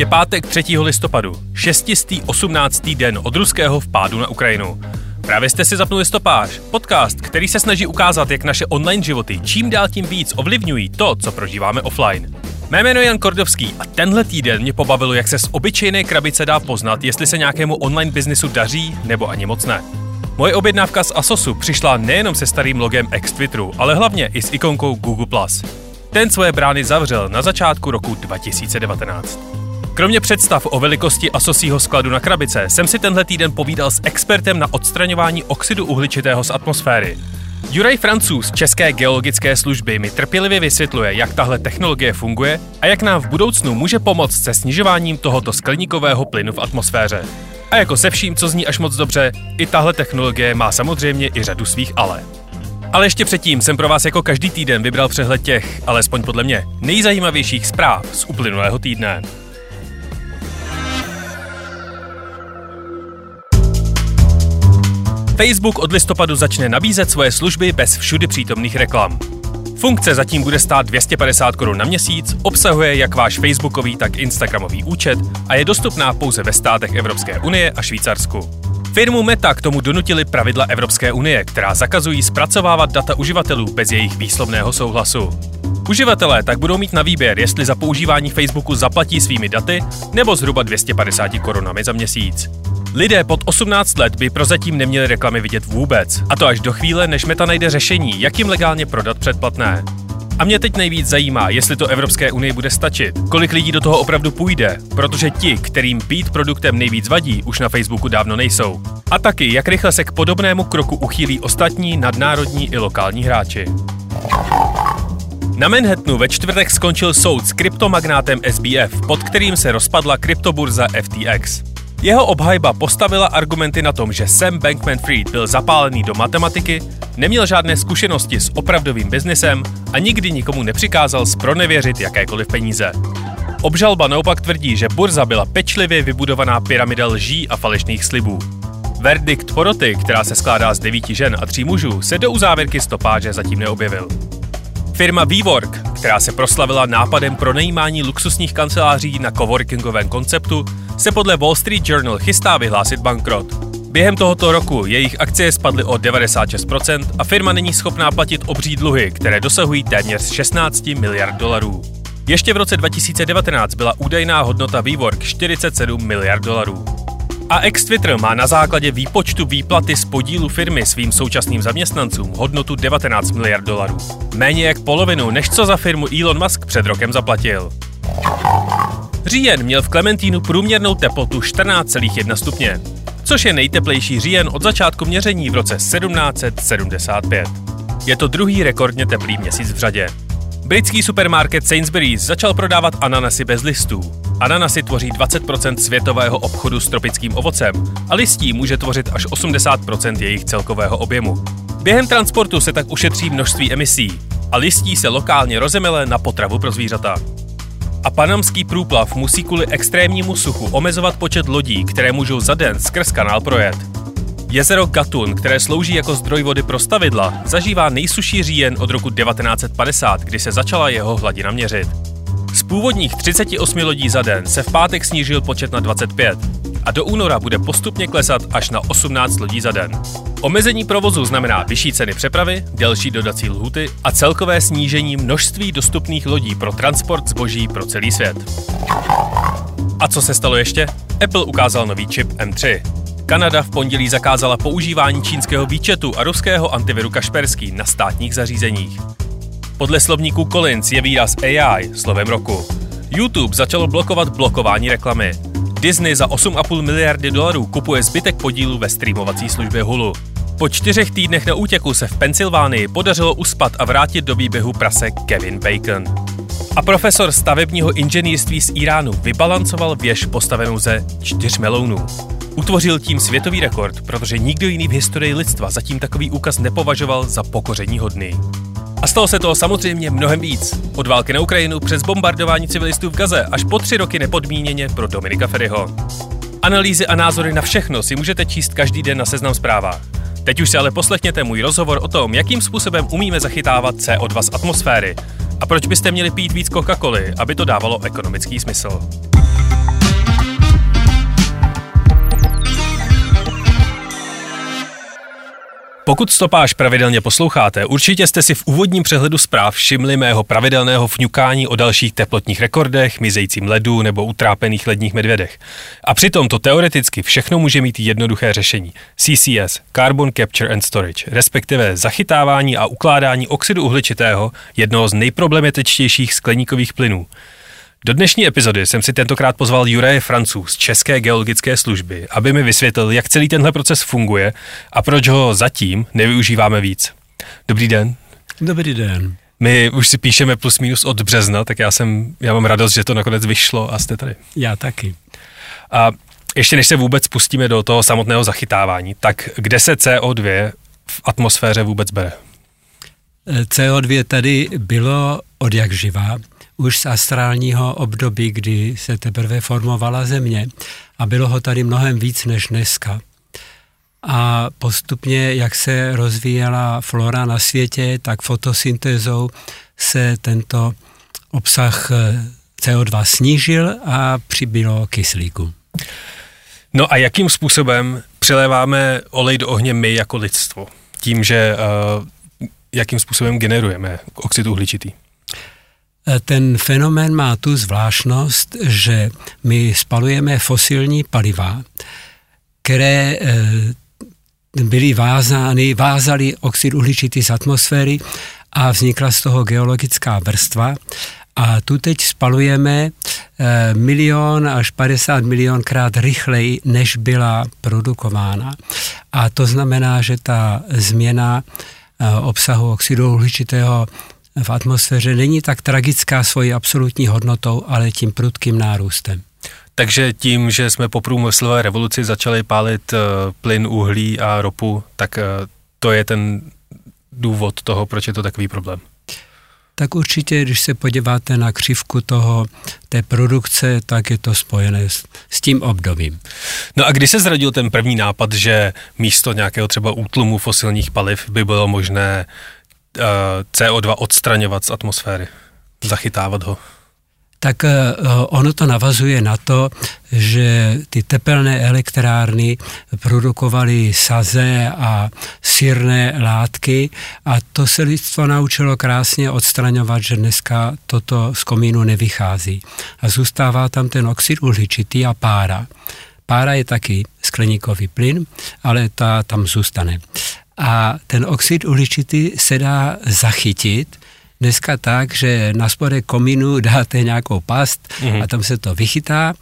Je pátek 3. listopadu, 618. den od ruského vpádu na Ukrajinu. Právě jste si zapnuli stopáž, podcast, který se snaží ukázat, jak naše online životy čím dál tím víc ovlivňují to, co prožíváme offline. Mé jméno je Jan Kordovský a tenhle týden mě pobavilo, jak se z obyčejné krabice dá poznat, jestli se nějakému online biznisu daří nebo ani moc ne. Moje objednávka z Asosu přišla nejenom se starým logem ex Twitteru, ale hlavně i s ikonkou Google+. Ten svoje brány zavřel na začátku roku 2019. Kromě představ o velikosti Asosího skladu na krabice jsem si tenhle týden povídal s expertem na odstraňování oxidu uhličitého z atmosféry. Juraj Francouz z České geologické služby mi trpělivě vysvětluje, jak tahle technologie funguje a jak nám v budoucnu může pomoct se snižováním tohoto skleníkového plynu v atmosféře. A jako se vším, co zní až moc dobře, i tahle technologie má samozřejmě i řadu svých ale. Ale ještě předtím jsem pro vás jako každý týden vybral přehled těch, alespoň podle mě, nejzajímavějších zpráv z uplynulého týdne. Facebook od listopadu začne nabízet svoje služby bez všudy přítomných reklam. Funkce zatím bude stát 250 korun na měsíc, obsahuje jak váš facebookový, tak instagramový účet a je dostupná pouze ve státech Evropské unie a Švýcarsku. Firmu Meta k tomu donutili pravidla Evropské unie, která zakazují zpracovávat data uživatelů bez jejich výslovného souhlasu. Uživatelé tak budou mít na výběr, jestli za používání Facebooku zaplatí svými daty nebo zhruba 250 korunami za měsíc. Lidé pod 18 let by prozatím neměli reklamy vidět vůbec. A to až do chvíle, než Meta najde řešení, jak jim legálně prodat předplatné. A mě teď nejvíc zajímá, jestli to Evropské unii bude stačit, kolik lidí do toho opravdu půjde, protože ti, kterým být produktem nejvíc vadí, už na Facebooku dávno nejsou. A taky, jak rychle se k podobnému kroku uchýlí ostatní nadnárodní i lokální hráči. Na Manhattanu ve čtvrtek skončil soud s kryptomagnátem SBF, pod kterým se rozpadla kryptoburza FTX. Jeho obhajba postavila argumenty na tom, že Sam Bankman-Fried byl zapálený do matematiky, neměl žádné zkušenosti s opravdovým biznesem a nikdy nikomu nepřikázal spronevěřit jakékoliv peníze. Obžalba naopak tvrdí, že burza byla pečlivě vybudovaná pyramida lží a falešných slibů. Verdikt poroty, která se skládá z devíti žen a tří mužů, se do uzávěrky stopáže zatím neobjevil. Firma WeWork, která se proslavila nápadem pro najímání luxusních kanceláří na coworkingovém konceptu, se podle Wall Street Journal chystá vyhlásit bankrot. Během tohoto roku jejich akcie spadly o 96% a firma není schopná platit obří dluhy, které dosahují téměř 16 miliard dolarů. Ještě v roce 2019 byla údajná hodnota WeWork 47 miliard dolarů. A ex-Twitter má na základě výpočtu výplaty z podílu firmy svým současným zaměstnancům hodnotu 19 miliard dolarů. Méně jak polovinu, než co za firmu Elon Musk před rokem zaplatil. Říjen měl v Klementínu průměrnou teplotu 14,1 stupně, což je nejteplejší říjen od začátku měření v roce 1775. Je to druhý rekordně teplý měsíc v řadě. Britský supermarket Sainsbury's začal prodávat ananasy bez listů. Ananasy tvoří 20% světového obchodu s tropickým ovocem a listí může tvořit až 80% jejich celkového objemu. Během transportu se tak ušetří množství emisí a listí se lokálně rozemele na potravu pro zvířata. A panamský průplav musí kvůli extrémnímu suchu omezovat počet lodí, které můžou za den skrz kanál projet. Jezero Gatun, které slouží jako zdroj vody pro stavidla, zažívá nejsuší říjen od roku 1950, kdy se začala jeho hladina měřit. Z původních 38 lodí za den se v pátek snížil počet na 25 a do února bude postupně klesat až na 18 lodí za den. Omezení provozu znamená vyšší ceny přepravy, delší dodací lhuty a celkové snížení množství dostupných lodí pro transport zboží pro celý svět. A co se stalo ještě? Apple ukázal nový čip M3. Kanada v pondělí zakázala používání čínského výčetu a ruského antiviru Kaspersky na státních zařízeních. Podle slovníku Collins je výraz AI slovem roku. YouTube začalo blokovat blokování reklamy. Disney za 8,5 miliardy dolarů kupuje zbytek podílu ve streamovací službě Hulu. Po čtyřech týdnech na útěku se v Pensylvánii podařilo uspat a vrátit do výběhu prase Kevin Bacon. A profesor stavebního inženýrství z Iránu vybalancoval věž postavenou ze čtyř melounů. Utvořil tím světový rekord, protože nikdo jiný v historii lidstva zatím takový úkaz nepovažoval za pokoření hodný. A stalo se toho samozřejmě mnohem víc. Od války na Ukrajinu přes bombardování civilistů v Gaze až po tři roky nepodmíněně pro Dominika Ferryho. Analýzy a názory na všechno si můžete číst každý den na Seznam zprávách. Teď už si ale poslechněte můj rozhovor o tom, jakým způsobem umíme zachytávat CO2 z atmosféry a proč byste měli pít víc Coca-Coly, aby to dávalo ekonomický smysl. Pokud stopáž pravidelně posloucháte, určitě jste si v úvodním přehledu zpráv všimli mého pravidelného fňukání o dalších teplotních rekordech, mizejícím ledu nebo utrápených ledních medvědech. A přitom to teoreticky všechno může mít jednoduché řešení. CCS, Carbon Capture and Storage, respektive zachytávání a ukládání oxidu uhličitého, jednoho z nejproblematičtějších skleníkových plynů. Do dnešní epizody jsem si tentokrát pozval Juraje Francu z České geologické služby, aby mi vysvětlil, jak celý tenhle proces funguje a proč ho zatím nevyužíváme víc. Dobrý den. Dobrý den. My už si píšeme plus minus od března, tak já, jsem, já mám radost, že to nakonec vyšlo a jste tady. Já taky. A ještě než se vůbec pustíme do toho samotného zachytávání, tak kde se CO2 v atmosféře vůbec bere? CO2 tady bylo od jak živá už z astrálního období, kdy se teprve formovala Země a bylo ho tady mnohem víc než dneska. A postupně, jak se rozvíjela flora na světě, tak fotosyntézou se tento obsah eh, CO2 snížil a přibylo kyslíku. No a jakým způsobem přiléváme olej do ohně my jako lidstvo? Tím, že uh, jakým způsobem generujeme oxid uhličitý? Eh, ten fenomén má tu zvláštnost, že my spalujeme fosilní paliva, které eh, byly vázány, vázali oxid uhličitý z atmosféry a vznikla z toho geologická vrstva. A tu teď spalujeme eh, milion až 50 milionkrát rychleji, než byla produkována. A to znamená, že ta změna obsahu oxidu uhličitého v atmosféře není tak tragická svojí absolutní hodnotou, ale tím prudkým nárůstem. Takže tím, že jsme po průmyslové revoluci začali pálit uh, plyn, uhlí a ropu, tak uh, to je ten důvod toho, proč je to takový problém. Tak určitě, když se podíváte na křivku toho, té produkce, tak je to spojené s, s tím obdobím. No a kdy se zradil ten první nápad, že místo nějakého třeba útlumu fosilních paliv by bylo možné Eh, CO2 odstraňovat z atmosféry, zachytávat ho? Tak eh, ono to navazuje na to, že ty tepelné elektrárny produkovaly saze a sírné látky a to se lidstvo naučilo krásně odstraňovat, že dneska toto z komínu nevychází. A zůstává tam ten oxid uhličitý a pára. Pára je taky skleníkový plyn, ale ta tam zůstane a ten oxid uhličitý se dá zachytit dneska tak, že na spodek komínu dáte nějakou past mm-hmm. a tam se to vychytá.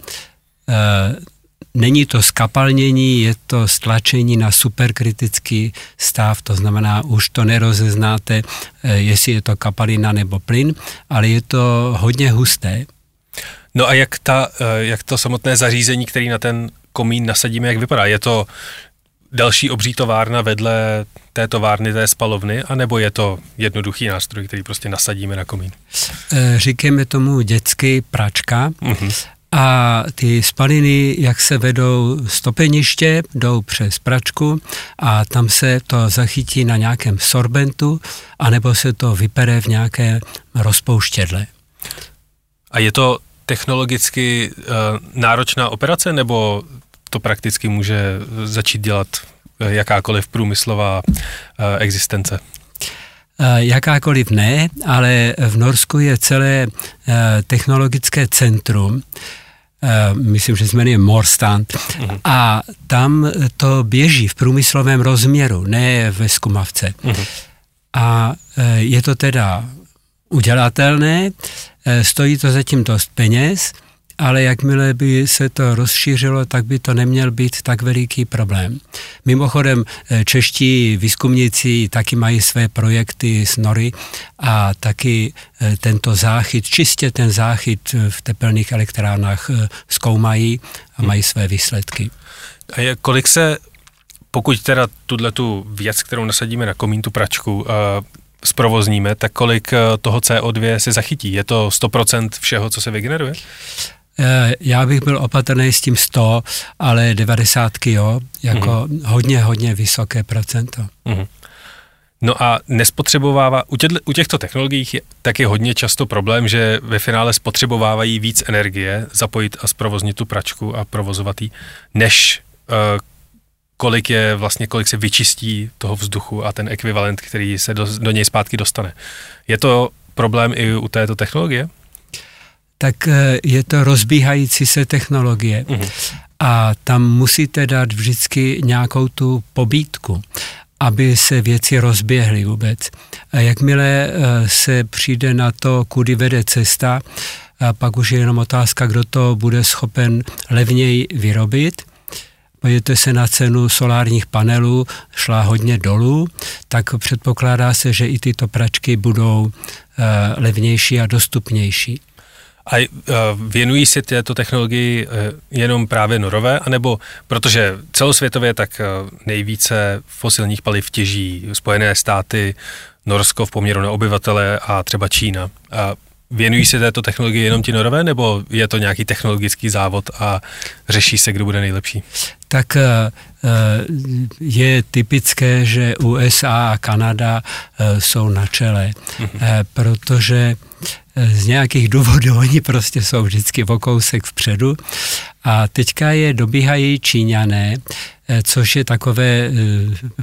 E, není to skapalnění, je to stlačení na superkritický stav, to znamená, už to nerozeznáte, e, jestli je to kapalina nebo plyn, ale je to hodně husté. No a jak, ta, e, jak to samotné zařízení, který na ten komín nasadíme, jak vypadá? Je to další obří továrna vedle té továrny, té spalovny, anebo je to jednoduchý nástroj, který prostě nasadíme na komín? Eh, říkáme tomu dětský pračka. Uh-huh. A ty spaliny, jak se vedou stopeniště, jdou přes pračku a tam se to zachytí na nějakém sorbentu, anebo se to vypere v nějaké rozpouštědle. A je to technologicky uh, náročná operace, nebo to prakticky může začít dělat eh, jakákoliv průmyslová eh, existence? Eh, jakákoliv ne, ale v Norsku je celé technologické centrum, myslím, že se jmenuje Morstand, uh-huh. a tam to běží v průmyslovém rozměru, ne ve skumavce. Uh-huh. A je to teda udělatelné, stojí to zatím dost peněz, ale jakmile by se to rozšířilo, tak by to neměl být tak veliký problém. Mimochodem, eh, čeští výzkumníci taky mají své projekty s nory a taky eh, tento záchyt, čistě ten záchyt v tepelných elektrárnách eh, zkoumají a mají své výsledky. A je, kolik se, pokud teda tuhle tu věc, kterou nasadíme na komín, tu pračku, uh, zprovozníme, tak kolik toho CO2 se zachytí? Je to 100% všeho, co se vygeneruje? Já bych byl opatrný s tím 100, ale 90 jo, jako mm-hmm. hodně, hodně vysoké procento. Mm-hmm. No a nespotřebovává, u, těchto, u těchto technologií je taky hodně často problém, že ve finále spotřebovávají víc energie zapojit a zprovoznit tu pračku a provozovat ji, než uh, kolik je vlastně, kolik se vyčistí toho vzduchu a ten ekvivalent, který se do, do něj zpátky dostane. Je to problém i u této technologie? Tak eh, je to rozbíhající se technologie. Uh-huh. A tam musíte dát vždycky nějakou tu pobítku aby se věci rozběhly vůbec. A jakmile eh, se přijde na to, kudy vede cesta, a pak už je jenom otázka, kdo to bude schopen levněji vyrobit. Pojďte se na cenu solárních panelů, šla hodně dolů, tak předpokládá se, že i tyto pračky budou eh, levnější a dostupnější. A uh, věnují se této technologii uh, jenom právě norové, anebo protože celosvětově tak uh, nejvíce fosilních paliv těží Spojené státy, Norsko v poměru na obyvatele a třeba Čína. A věnují se této technologii jenom ti norové, nebo je to nějaký technologický závod a řeší se, kdo bude nejlepší? Tak je typické, že USA a Kanada jsou na čele, mm-hmm. protože z nějakých důvodů oni prostě jsou vždycky o kousek vpředu. A teďka je dobíhají Číňané, eh, což je takové eh,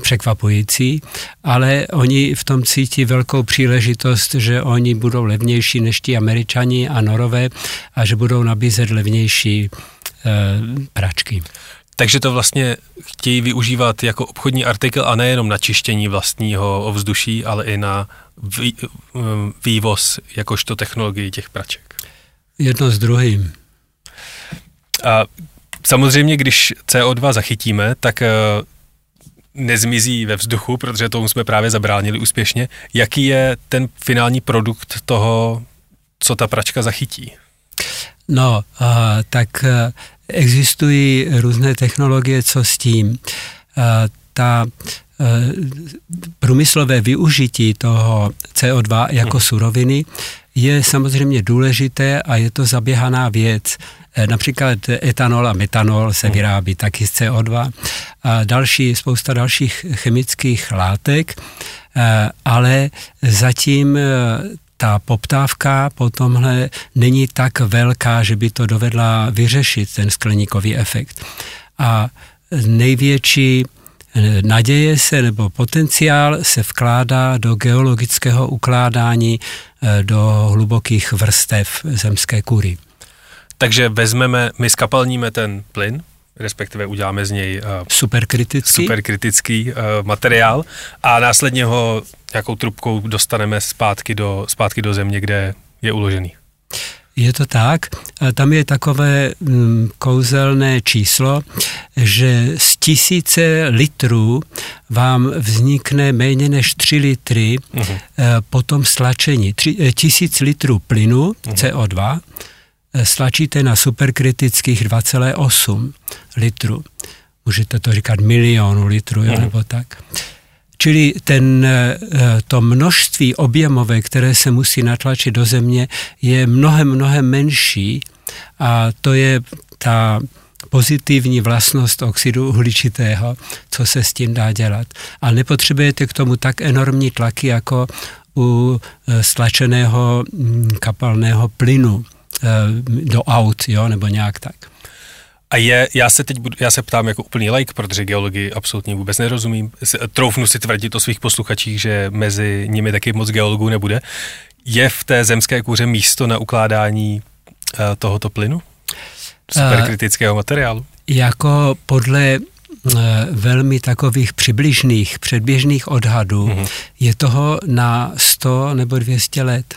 překvapující, ale oni v tom cítí velkou příležitost, že oni budou levnější než ti američani a norové a že budou nabízet levnější eh, pračky. Takže to vlastně chtějí využívat jako obchodní artikl a nejenom na čištění vlastního ovzduší, ale i na vývoz jakožto technologii těch praček. Jedno s druhým. A samozřejmě, když CO2 zachytíme, tak eh, nezmizí ve vzduchu, protože tomu jsme právě zabránili úspěšně. Jaký je ten finální produkt toho, co ta pračka zachytí? No, a, tak eh, existují různé technologie, co s tím. A, ta Eh, průmyslové využití toho CO2 jako suroviny je samozřejmě důležité a je to zaběhaná věc. Eh, například etanol a metanol se vyrábí taky z CO2 a další, spousta dalších chemických látek, eh, ale zatím ta poptávka po tomhle není tak velká, že by to dovedla vyřešit ten skleníkový efekt. A největší naděje se nebo potenciál se vkládá do geologického ukládání eh, do hlubokých vrstev zemské kůry. Takže vezmeme, my skapalníme ten plyn, respektive uděláme z něj uh, superkritický, superkritický uh, materiál a následně ho nějakou trubkou dostaneme zpátky do, zpátky do země, kde je uložený. Je to tak. Tam je takové mm, kouzelné číslo, že z tisíce litrů vám vznikne méně než 3 litry uh-huh. po tom slačení. Tři, eh, tisíc litrů plynu uh-huh. CO2 eh, slačíte na superkritických 2,8 litrů. Můžete to říkat milionu litrů, uh-huh. nebo tak. Čili ten, eh, to množství objemové, které se musí natlačit do země, je mnohem, mnohem menší a to je ta pozitivní vlastnost oxidu uhličitého, co se s tím dá dělat. A nepotřebujete k tomu tak enormní tlaky, jako u eh, stlačeného mm, kapalného plynu eh, do aut, jo, nebo nějak tak. A je, já se teď budu, já se ptám jako úplný like, protože geologii absolutně vůbec nerozumím. Troufnu si tvrdit o svých posluchačích, že mezi nimi taky moc geologů nebude. Je v té zemské kůře místo na ukládání uh, tohoto plynu? Superkritického materiálu? Jako podle uh, velmi takových přibližných, předběžných odhadů uh-huh. je toho na 100 nebo 200 let.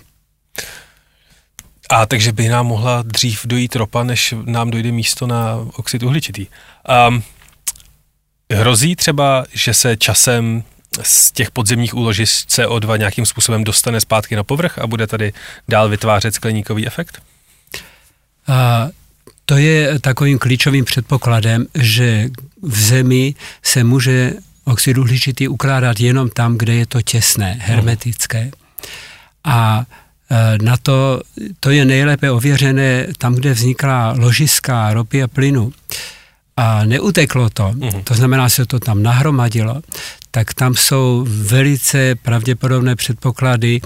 A takže by nám mohla dřív dojít ropa, než nám dojde místo na oxid uhličitý. Um, hrozí třeba, že se časem z těch podzemních úložisk CO2 nějakým způsobem dostane zpátky na povrch a bude tady dál vytvářet skleníkový efekt? Uh, To je takovým klíčovým předpokladem, že v zemi se může oxid uhličitý ukládat jenom tam, kde je to těsné, hermetické. A na to, to je nejlépe ověřené tam, kde vznikla ložiska ropy a plynu a neuteklo to, uh-huh. to znamená, se to tam nahromadilo, tak tam jsou velice pravděpodobné předpoklady,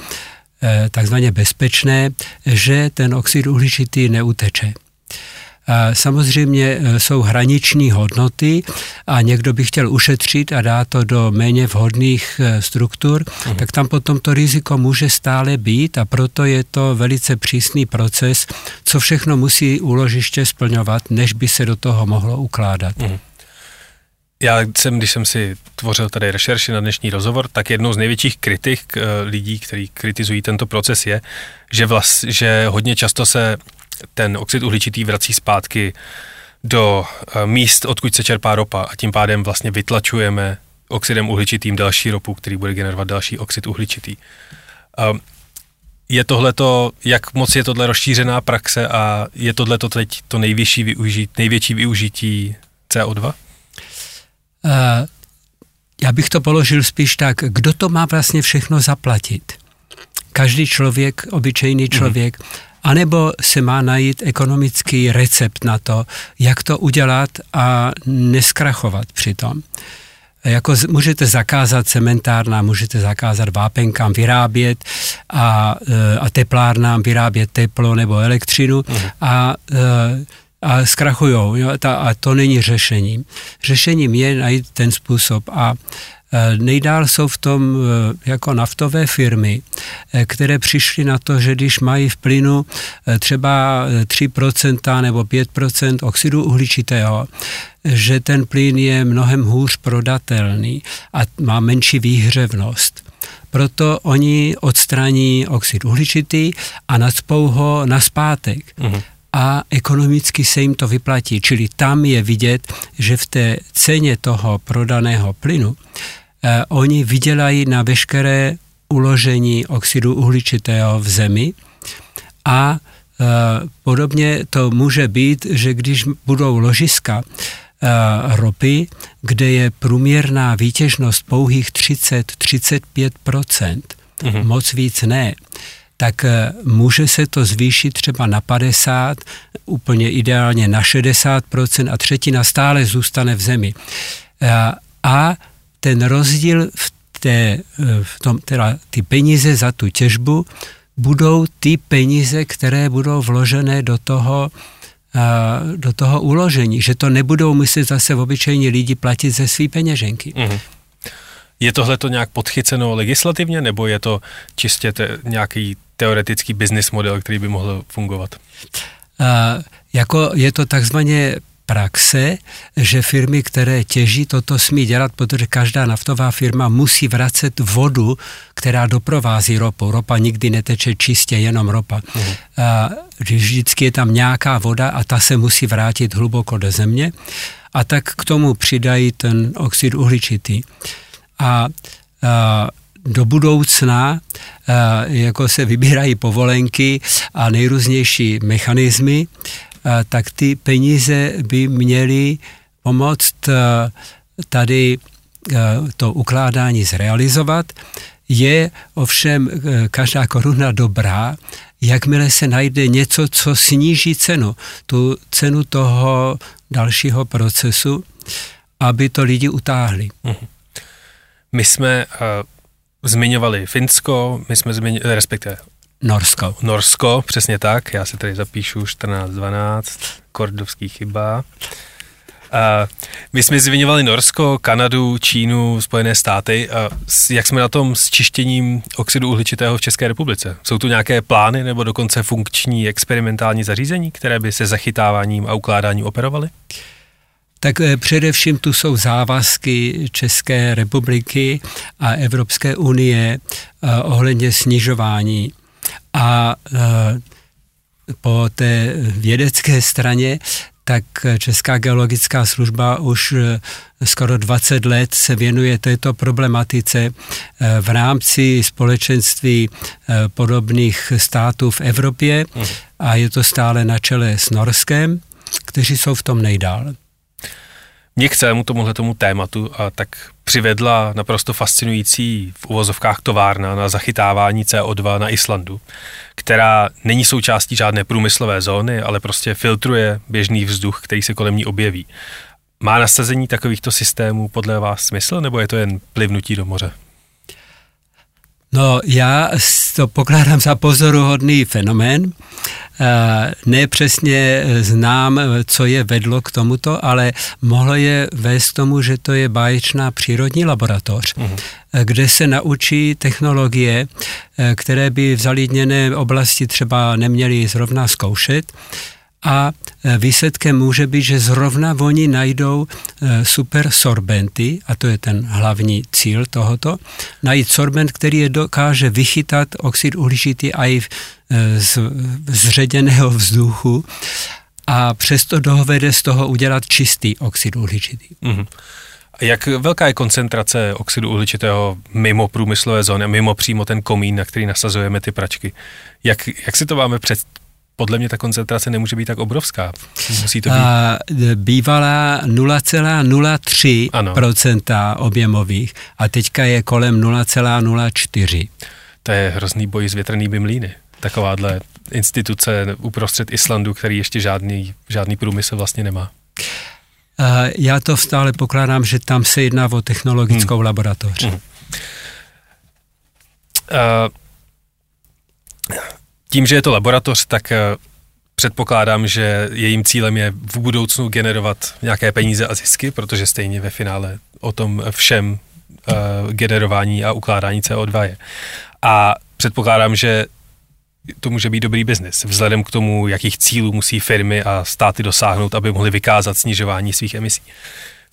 e, takzvaně bezpečné, že ten oxid uhličitý neuteče. Samozřejmě e, jsou hraniční hodnoty a někdo by chtěl ušetřit a dát to do méně vhodných e, struktur, uh-huh. tak tam potom to riziko může stále být a proto je to velice přísný proces, co všechno musí úložiště splňovat, než by se do toho mohlo ukládat. Uh-huh. Já jsem, když jsem si tvořil tady rešerši na dnešní rozhovor, tak jednou z největších kritik lidí, kteří kritizují tento proces, je, že, vlast, že hodně často se ten oxid uhličitý vrací zpátky do eh, míst, odkud se čerpá ropa a tím pádem vlastně vytlačujeme oxidem uhličitým další ropu, který bude generovat další oxid uhličitý. Ehm, je tohleto, jak moc je tohle rozšířená praxe a je tohleto teď to nejvyšší využít, největší využití CO2? Uh, eh, já bych to položil spíš tak, kdo to má vlastně všechno zaplatit? Každý člověk, obyčejný mhm. člověk, mm anebo se má najít ekonomický recept na to, jak to udělat a neskrachovat přitom. Jako můžete zakázat cementárna, můžete zakázat vápenkám vyrábět a, e, a teplárnám vyrábět teplo nebo elektřinu uh-huh. a e, a zkrachujou. Jo, ta, a to není řešením. Řešením je najít ten způsob a Eh, nejdál jsou v tom eh, jako naftové firmy, eh, které přišly na to, že když mají v plynu třeba 3% nebo 5% oxidu uhličitého, že ten plyn je mnohem hůř prodatelný a má menší výhřevnost. Proto oni odstraní oxid uhličitý a nadspou ho na zpátek. Uh-huh a ekonomicky se jim to vyplatí. Čili tam je vidět, že v té ceně toho prodaného plynu eh, oni vydělají na veškeré uložení oxidu uhličitého v zemi a eh, podobně to může být, že když budou ložiska eh, ropy, kde je průměrná výtěžnost pouhých 30-35%, mm-hmm. moc víc ne, tak eh, může se to zvýšit třeba na 50, úplně ideálně na 60% a třetina stále zůstane v zemi. Eh, a ten rozdíl v, té, eh, v tom, teda ty peníze za tu těžbu budou ty peníze, které budou vložené do toho, do toho uložení, že to nebudou muset zase obyčejní lidi platit ze své peněženky. Mm-hmm. Je tohle to nějak podchyceno legislativně, nebo je to čistě te, nějaký teoretický business model, který by mohl fungovat? Uh, jako je to takzvaně praxe, že firmy, které těží, toto smí dělat, protože každá naftová firma musí vracet vodu, která doprovází ropu. Ropa nikdy neteče čistě, jenom ropa. Uh-huh. A, vždycky je tam nějaká voda a ta se musí vrátit hluboko do země a tak k tomu přidají ten oxid uhličitý. A, do budoucna jako se vybírají povolenky a nejrůznější mechanismy, tak ty peníze by měly pomoct tady to ukládání zrealizovat. Je ovšem každá koruna dobrá, jakmile se najde něco, co sníží cenu, tu cenu toho dalšího procesu, aby to lidi utáhli. Mhm. My jsme uh, zmiňovali Finsko, my jsme zmiňovali, respektive Norsko. Norsko, přesně tak, já si tady zapíšu 14-12, kordovský chyba. Uh, my jsme zmiňovali Norsko, Kanadu, Čínu, Spojené státy. Uh, jak jsme na tom s čištěním oxidu uhličitého v České republice? Jsou tu nějaké plány nebo dokonce funkční experimentální zařízení, které by se zachytáváním a ukládáním operovaly? Uh, tak eh, především tu jsou závazky České republiky a Evropské unie eh, ohledně snižování. A eh, po té vědecké straně tak Česká geologická služba už skoro 20 let se věnuje této problematice v rámci společenství podobných států v Evropě mhm. a je to stále na čele s Norskem. kteří jsou v tom nejdál. Mě k celému tomuhle tomu tématu a tak přivedla naprosto fascinující v uvozovkách továrna na zachytávání CO2 na Islandu, která není součástí žádné průmyslové zóny, ale prostě filtruje běžný vzduch, který se kolem ní objeví. Má nasazení takovýchto systémů podle vás smysl, nebo je to jen plivnutí do moře? No, já to pokládám za pozoruhodný fenomén. Eh, ne přesně znám, co je vedlo k tomuto, ale mohlo je vést k tomu, že to je báječná přírodní laboratoř, uh-huh. kde se naučí technologie, eh, které by v zalidněné oblasti třeba neměly zrovna zkoušet a e, výsledkem může být, že zrovna oni najdou e, super sorbenty, a to je ten hlavní cíl tohoto, najít sorbent, který je dokáže vychytat oxid uhličitý i e, z zředěného vzduchu a přesto dovede z toho udělat čistý oxid uhličitý. Mm-hmm. Jak velká je koncentrace oxidu uhličitého mimo průmyslové zóny, mimo přímo ten komín, na který nasazujeme ty pračky? Jak, jak si to máme před, podle mě ta koncentrace nemůže být tak obrovská. Musí to být... A bývala 0,03% objemových a teďka je kolem 0,04. To je hrozný boj s větrnými mlýny. Takováhle instituce uprostřed Islandu, který ještě žádný, žádný průmysl vlastně nemá. Já to stále pokládám, že tam se jedná o technologickou hmm. laboratoř. Hmm. Uh, tím, že je to laboratoř, tak eh, předpokládám, že jejím cílem je v budoucnu generovat nějaké peníze a zisky, protože stejně ve finále o tom všem uh, generování a ukládání CO2 je. A předpokládám, že to může být dobrý biznis, vzhledem k tomu, jakých cílů musí firmy a státy dosáhnout, aby mohly vykázat snižování svých emisí.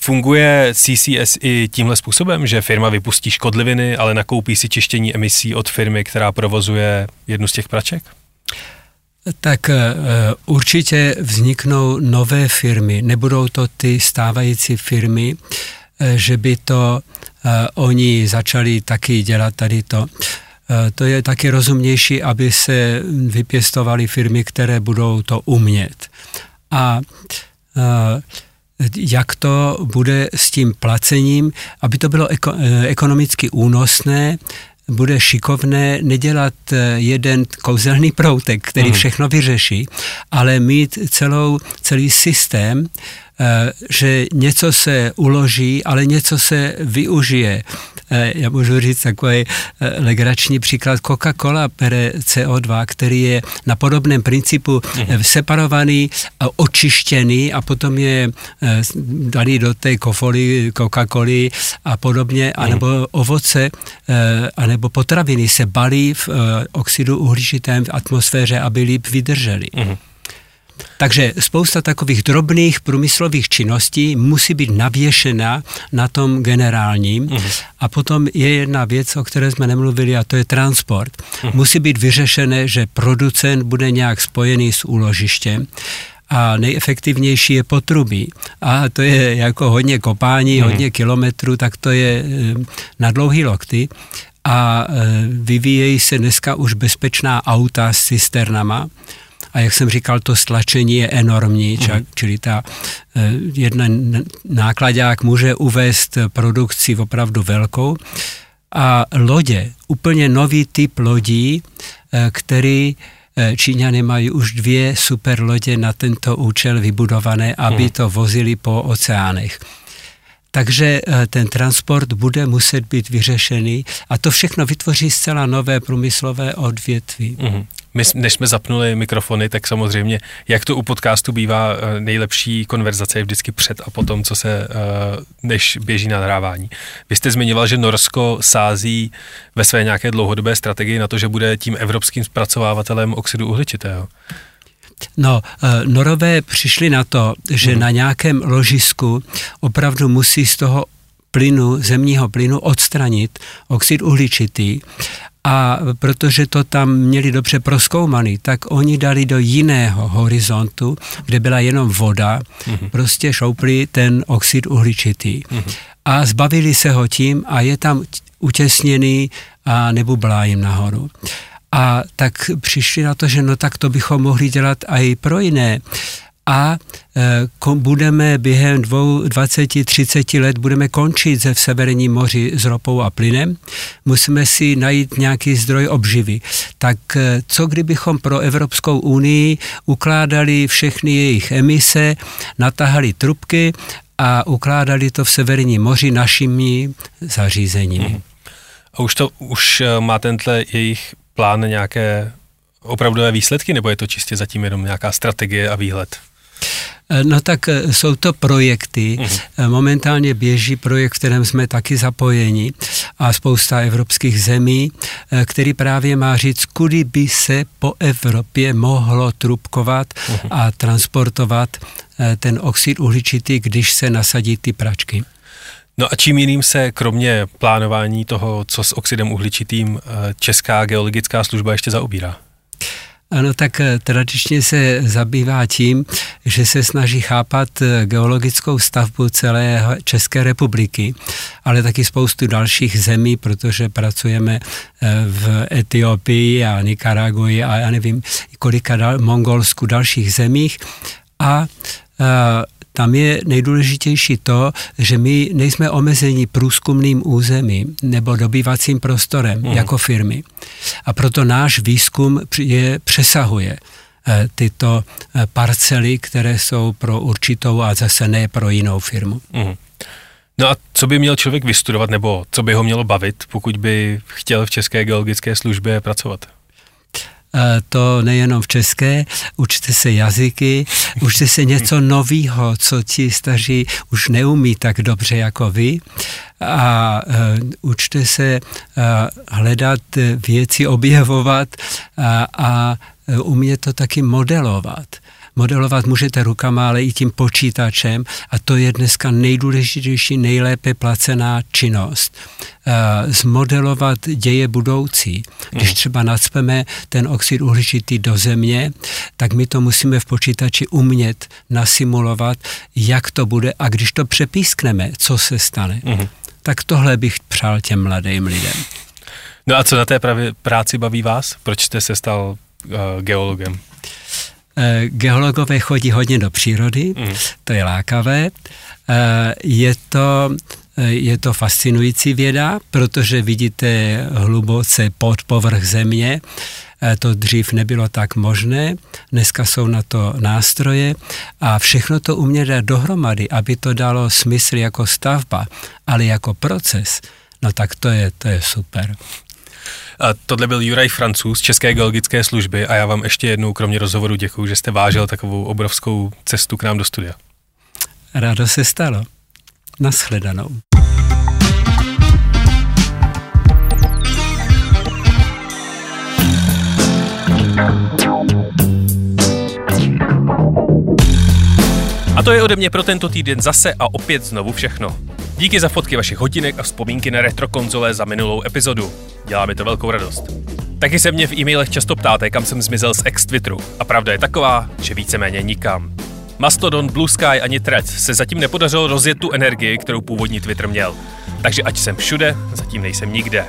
Funguje CCS i tímhle způsobem, že firma vypustí škodliviny, ale nakoupí si čištění emisí od firmy, která provozuje jednu z těch praček? Tak eh, určitě vzniknou nové firmy. Nebudou to ty stávající firmy, eh, že by to eh, oni začali taky dělat tady to. To je taky rozumnější, aby se vypěstovaly firmy, které budou to umět. A jak to bude s tím placením, aby to bylo eko, eh, ekonomicky únosné, bude šikovné nedělat eh, jeden kouzelný proutek, který mhm. všechno vyřeší, ale mít celou, celý systém, že něco se uloží, ale něco se využije. Eh, já můžu říct takový eh, legrační příklad. Coca-Cola pere CO2, který je na podobném principu mhm. separovaný, očištěný a potom je daný do té kofoly Coca-Coly a podobně, mhm. anebo ovoce, anebo potraviny se balí v oxidu uhličitém v atmosféře, aby líp vydrželi. Takže spousta takových drobných průmyslových činností musí být navěšena na tom generálním. Uh-huh. A potom je jedna věc, o které jsme nemluvili, a to je transport. Uh-huh. Musí být vyřešené, že producent bude nějak spojený s úložištěm a nejefektivnější je potrubí. A to je jako hodně kopání, uh-huh. hodně kilometrů, tak to je eh, na dlouhý lokty a eh, vyvíjejí se dneska už bezpečná auta s cisternama, a jak jsem říkal, to stlačení je enormní, mm. čak, čili ta eh, jedna nákladák může uvést produkci opravdu velkou. A lodě, úplně nový typ lodí, eh, který eh, Číňany mají už dvě super lodě na tento účel vybudované, aby mm. to vozili po oceánech. Takže ten transport bude muset být vyřešený a to všechno vytvoří zcela nové průmyslové odvětví. Mm. My, než jsme zapnuli mikrofony, tak samozřejmě, jak to u podcastu bývá, eh, nejlepší konverzace je vždycky před a potom, co se, eh, než běží na nahrávání. Vy jste zmiňoval, že Norsko sází ve své nějaké dlouhodobé strategii na to, že bude tím evropským zpracovávatelem oxidu uhličitého. No, eh, Norové přišli na to, že hmm. na nějakém ložisku opravdu musí z toho plynu, zemního plynu odstranit oxid uhličitý a protože to tam měli dobře proskoumaný, tak oni dali do jiného horizontu, kde byla jenom voda, mm-hmm. prostě šoupli ten oxid uhličitý. Mm-hmm. A zbavili se ho tím a je tam utěsněný a nebublá jim nahoru. A tak přišli na to, že no tak to bychom mohli dělat i pro jiné a e, budeme během 20-30 let budeme končit ze v Severním moři s ropou a plynem. Musíme si najít nějaký zdroj obživy. Tak e, co kdybychom pro Evropskou unii ukládali všechny jejich emise, natahali trubky a ukládali to v Severním moři našimi zařízeními. Hmm. A už to už e, má tenhle jejich plán nějaké opravdové výsledky, nebo je to čistě zatím jenom nějaká strategie a výhled? Eh, no tak eh, jsou to projekty. Uh-huh. Momentálně běží projekt, v kterém jsme taky zapojeni a spousta evropských zemí, který právě má říct, kudy by se po Evropě mohlo trubkovat uh-huh. a transportovat ten oxid uhličitý, když se nasadí ty pračky. No a čím jiným se kromě plánování toho, co s oxidem uhličitým Česká geologická služba ještě zaobírá? Ano, tak eh, tradičně se zabývá tím, že se snaží chápat eh, geologickou stavbu celé České republiky, ale taky spoustu dalších zemí, protože pracujeme eh, v Etiopii a Nikaraguji a já nevím, kolika dal, Mongolsku, dalších zemích. A tam je nejdůležitější to, že my nejsme omezeni průzkumným územím nebo dobývacím prostorem mm. jako firmy. A proto náš výzkum je přesahuje eh, tyto eh, parcely, které jsou pro určitou a zase ne pro jinou firmu. Mm. No a co by měl člověk vystudovat, nebo co by ho mělo bavit, pokud by chtěl v České geologické službě pracovat? To nejenom v české, učte se jazyky, učte se něco nového, co ti staří už neumí tak dobře jako vy a uh, učte se uh, hledat věci, objevovat a, a umět to taky modelovat. Modelovat můžete rukama, ale i tím počítačem a to je dneska nejdůležitější, nejlépe placená činnost. Uh, zmodelovat děje budoucí. Když mhm. třeba nacpeme ten oxid uhličitý do země, tak my to musíme v počítači umět nasimulovat, jak to bude a když to přepískneme, co se stane. Uh-huh. Tak tohle bych přál těm mladým lidem. No a co na té právě práci baví vás? Proč jste se stal uh, geologem? Eh, geologové chodí hodně do přírody, mm. to je lákavé. Eh, je to eh, je to fascinující věda, protože vidíte hluboce pod povrch země. To dřív nebylo tak možné, dneska jsou na to nástroje a všechno to umět dát dohromady, aby to dalo smysl jako stavba, ale jako proces, no tak to je, to je super. A tohle byl Juraj Francouz z České geologické služby a já vám ještě jednou, kromě rozhovoru, děkuji, že jste vážil takovou obrovskou cestu k nám do studia. Rádo se stalo. Naschledanou. A to je ode mě pro tento týden zase a opět znovu všechno. Díky za fotky vašich hodinek a vzpomínky na retro konzole za minulou epizodu. Dělá mi to velkou radost. Taky se mě v e-mailech často ptáte, kam jsem zmizel z ex-Twitteru. A pravda je taková, že víceméně nikam. Mastodon, Blue Sky ani Threads se zatím nepodařilo rozjet tu energii, kterou původní Twitter měl. Takže ať jsem všude, zatím nejsem nikde.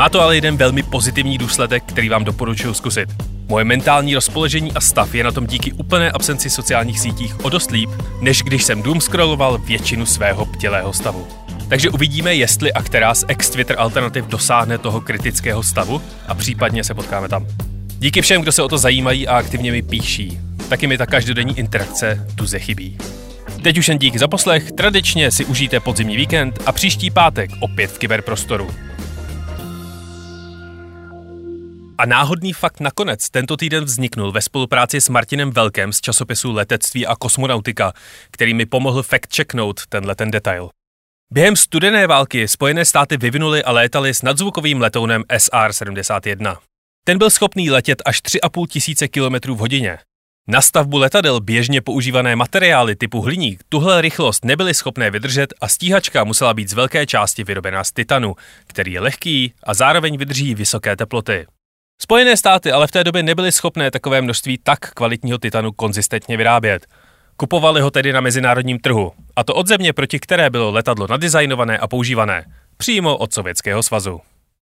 Má to ale jeden velmi pozitivní důsledek, který vám doporučuji zkusit. Moje mentální rozpoložení a stav je na tom díky úplné absenci sociálních sítích o dost líp, než když jsem doom scrolloval většinu svého ptělého stavu. Takže uvidíme, jestli a která z ex-Twitter alternativ dosáhne toho kritického stavu a případně se potkáme tam. Díky všem, kdo se o to zajímají a aktivně mi píší. Taky mi ta každodenní interakce tu chybí. Teď už jen díky za poslech, tradičně si užijte podzimní víkend a příští pátek opět v kyberprostoru. A náhodný fakt nakonec tento týden vzniknul ve spolupráci s Martinem Velkem z časopisu Letectví a kosmonautika, který mi pomohl fact-checknout tenhle ten detail. Během studené války Spojené státy vyvinuli a létali s nadzvukovým letounem SR-71. Ten byl schopný letět až 3,5 tisíce km v hodině. Na stavbu letadel běžně používané materiály typu hliník tuhle rychlost nebyly schopné vydržet a stíhačka musela být z velké části vyrobená z titanu, který je lehký a zároveň vydrží vysoké teploty. Spojené státy ale v té době nebyly schopné takové množství tak kvalitního titanu konzistentně vyrábět. Kupovali ho tedy na mezinárodním trhu, a to od země, proti které bylo letadlo nadizajnované a používané, přímo od Sovětského svazu.